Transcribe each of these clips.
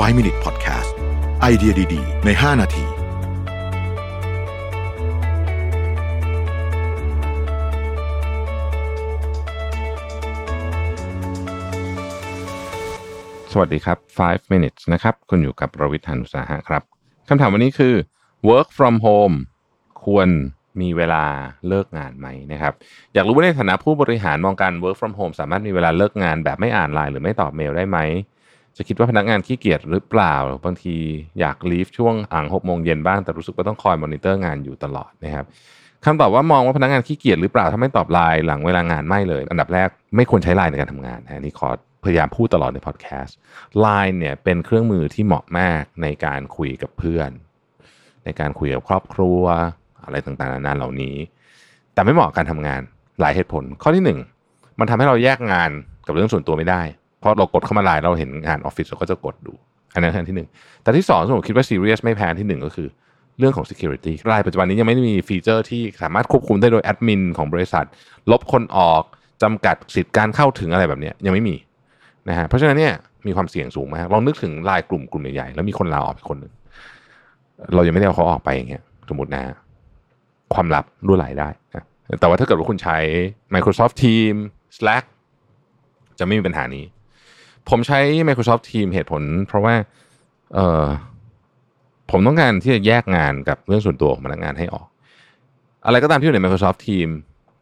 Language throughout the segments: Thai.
5 Minute Podcast ไอเดียดี ๆ ใน 5 นาทีสวัสดีครับ 5 minutes นะครับ คุณอยู่กับประวิทยานุสาหะครับ คำถามวันนี้คือ work from home ควรมีเวลาเลิกงานไหมนะครับ อยากรู้ว่าในฐานะผู้บริหารมองการ work from home สามารถมีเวลาเลิกงานแบบไม่อ่านไลน์หรือไม่ตอบเมลได้ไหม จะคิดว่าพนักงานขี้เกียจหรือเปล่า บางทีอยาก leave ช่วงห้าหกโมงเย็นบ้าง แต่รู้สึกว่าต้องคอยมอนิเตอร์งานอยู่ตลอดนะครับคำตอบว่ามองว่าพนักงานขี้เกียจหรือเปล่าถ้าไม่ตอบไลน์หลังเวลางานไม่เลย อันดับแรกไม่ควรใช้ไลน์ในการทำงานนะนี่ขอพยายามพูดตลอดในพอดแคสต์ไลน์เนี่ยเป็นเครื่องมือที่เหมาะมากในการคุยกับเพื่อน ในการคุยกับครอบครัว อะไรต่างๆนานาเหล่านี้ แต่ไม่เหมาะกับการทำงานหลายเหตุผล ข้อที่หนึ่งมันทำให้เราแยกงานกับเรื่องส่วนตัวไม่ได้ เพราะเรากดเข้ามาไลน์เราเห็นงานออฟฟิศเราก็จะกดดู อันนั้นอันที่หนึ่งแต่ที่สองที่ผมคิดว่าซีเรียสไม่แพ้ที่หนึ่งก็คือเรื่องของ security ไลน์ปัจจุบันนี้ยังไม่ได้มีฟีเจอร์ที่สามารถควบคุมได้โดยแอดมินของบริษัท ลบคนออกจำกัดสิทธิ์การเข้าถึงอะไรแบบนี้ยังไม่มีนะฮะเพราะฉะนั้นเนี่ยมีความเสี่ยงสูงมากลองนึกถึงไลน์กลุ่มกลุ่มใหญ่ๆแล้วมีคนลาออกไปคนหนึ่งเรายังไม่ได้เอาเขาออกไปอย่างเงี้ยสมมตินะฮะความลับรั่วไหลได้นะแต่ว่าถ้าเกิดว่าคุณใช้ Microsoft Teams Slack จะไม่มีปัญหานี้ ผมใช้ Microsoft Teams เหตุผล เพราะว่าเออผมต้องการที่จะแยกงานกับเรื่องส่วนตัวของพนักงานให้ออก อะไรก็ตามที่อยู่ใน Microsoft Teams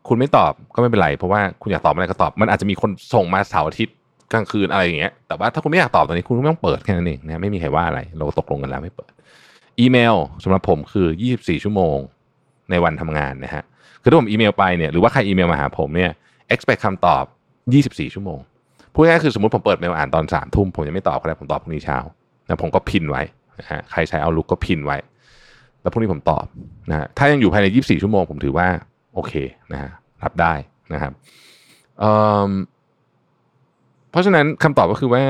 คุณไม่ตอบก็ไม่เป็นไร เพราะว่าคุณอยากตอบอะไรก็ตอบ มันอาจจะมีคนส่งมาเสาร์อาทิตย์กลางคืนอะไรอย่างเงี้ยแต่ว่าถ้าคุณไม่อยากตอบตอนนี้คุณก็ไม่ต้องเปิดแค่นั้นเองนะไม่มีใครว่าอะไรเราตกลงกันแล้วไม่เปิด อีเมลสำหรับผมคือ 24 ชั่วโมงในวันทำงานนะฮะคือถ้าผมอีเมลไปเนี่ยหรือว่าใครอีเมลมาหาผมเนี่ย expect คำตอบ 24 ชั่วโมง พูดง่ายคือสมมติผมเปิดเมลอ่านตอนสามทุ่มผมยังไม่ตอบก็ได้ผมตอบพรุ่งนี้เช้าแล้วผมก็พินไว้นะฮะใครใช้เอาลุกก็พินไว้ แล้วพรุ่งนี้ผมตอบนะฮะถ้ายังอยู่ภายใน 24 ชั่วโมงผมถือว่าโอเคนะฮะรับได้นะครับเเพราะฉะนั้นคำตอบก็คือว่า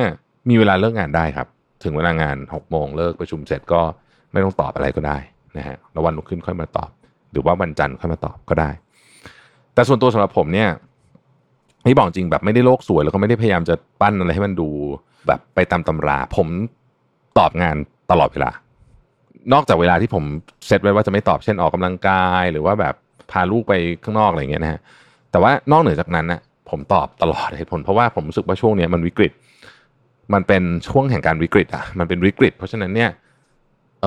มีเวลาเลิกงานได้ครับ ถึงเวลางาน6โมงเลิกประชุมเสร็จก็ไม่ต้องตอบอะไรก็ได้นะฮะแล้ววันรุ่งขึ้นค่อยมาตอบ หรือว่าวันจันทร์ค่อยมาตอบก็ได้ แต่ส่วนตัวสำหรับผมเนี่ย นี่บอกจริงแบบไม่ได้โลกสวยแล้วก็ไม่ได้พยายามจะปั้นอะไรให้มันดูแบบไปตามตำรา ผมตอบงานตลอดเวลา นอกจากเวลาที่ผมเซตไว้ว่าจะไม่ตอบเช่นออกกำลังกายหรือว่าแบบพาลูกไปข้างนอกอะไรเงี้ยนะฮะแต่ว่านอกเหนือจากนั้นนะผมตอบตลอดเหตุผล เพราะว่าผมรู้สึกว่าช่วงนี้มันวิกฤต มันเป็นช่วงแห่งการวิกฤตอะมันเป็นวิกฤต เพราะฉะนั้นเนี่ยเ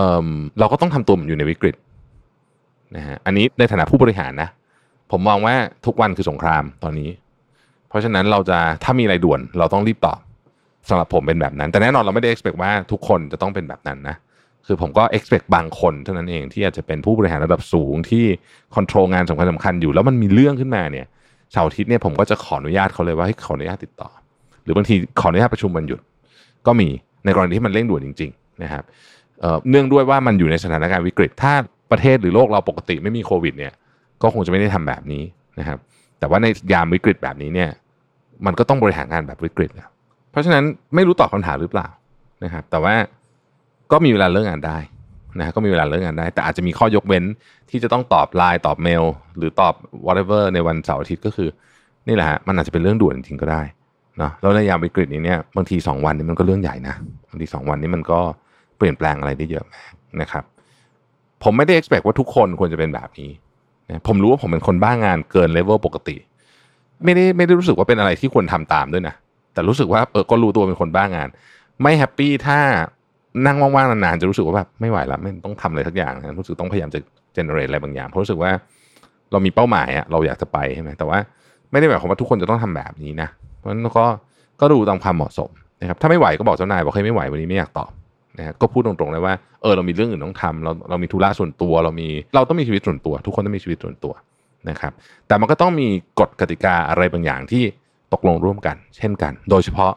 เราก็ต้องทำตัวอยู่ในวิกฤตนะฮะอันนี้ในฐานะผู้บริหารนะผมมองว่าทุกวันคือสงครามตอนนี้ เพราะฉะนั้นเราจะถ้ามีอะไรด่วนเราต้องรีบตอบสำหรับผมเป็นแบบนั้น แต่แน่นอนเราไม่ได้ expect ว่าทุกคนจะต้องเป็นแบบนั้นนะคือผมก็ expect บางคนเท่านั้นเองที่อาจจะเป็นผู้บริหารระดับสูงที่คอนโทรลงานสำคัญสำคัญอยู่ แล้วมันมีเรื่องขึ้นมาเนี่ยเสาร์อาทิตย์เนี่ยผมก็จะขออนุญาตเขาเลยว่าให้ขออนุญาตติดต่อ หรือบางทีขออนุญาตประชุมวันหยุด ก็มีในกรณีที่มันเร่งด่วนจริง ๆ นะครับเนื่องด้วยว่ามันอยู่ในสถานการณ์วิกฤต ถ้าประเทศหรือโลกเราปกติไม่มีโควิดเนี่ยก็คงจะไม่ได้ทำแบบนี้นะครับแต่ว่าในยามวิกฤตแบบนี้เนี่ย มันก็ต้องบริหารงานแบบวิกฤตแล้วเพราะฉะนั้นไม่รู้ตอบคำถามหรือเปล่านะครับ แต่ว่าก็มีเวลาเลิกงานได้นะก็มีเวลาเลิกงานได้ แต่อาจจะมีข้อยกเว้นที่จะต้องตอบไลน์ตอบเมล หรือตอบ whatever ในวันเสาร์อาทิตย์ก็คือ นี่แหละฮะมันอาจจะเป็นเรื่องด่วนจริงก็ได้เนาะแล้วในยามวิกฤตนี้เนี่ยบางทีสองวันนี้มันก็เรื่องใหญ่นะบางทีสองวันนี้มันก็เปลี่ยนแปลงอะไรได้เยอะมากนะครับ ผมไม่ได้ expect ว่าทุกคนควรจะเป็นแบบนี้นะผมรู้ว่าผมเป็นคนบ้างานเกินเลเวลปกติ ไม่ได้ไม่ได้รู้สึกว่าเป็นอะไรที่ควรทำตามด้วยนะ แต่รู้สึกว่าเออก็รู้ตัวเป็นคนบ้างาน ไม่แฮปปี้ถ้านั่งว่างๆนานๆจะรู้สึกว่าแบบไม่ไหวแล้วไม่ต้องทำอะไรสักอย่างนะรู้สึกต้องพยายามจะเจเนเรตอะไรบางอย่างเพราะรู้สึกว่าเรามีเป้าหมายอะเราอยากจะไปใช่ไหมแต่ว่าไม่ได้หมายความว่าทุกคนจะต้องทำแบบนี้นะเพราะฉะนั้นก็ก็ดูตามความเหมาะสมนะครับถ้าไม่ไหวก็บอกเจ้านายบอกให้ไม่ไหววันนี้ไม่อยากตอบนะก็พูดตรงๆเลยว่าเออเรามีเรื่องอื่นต้องทำเราเรามีธุระส่วนตัวเรามีเราต้องมีชีวิตส่วนตัว ทุกคนต้องมีชีวิตส่วนตัว นะครับ แต่มันก็ต้องมีกฎกติกาอะไรบางอย่างที่ตกลงร่วมกัน เช่นกัน โดยเฉพาะ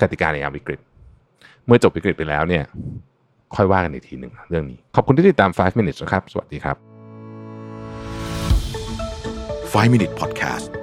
กติกาในยามวิกฤต เมื่อจบวิกฤตไปแล้วเนี่ย ค่อยว่ากันอีกทีหนึ่งเรื่องนี้ ขอบคุณที่ติดตาม 5 minutes นะครับ สวัสดีครับ 5 Minute Podcast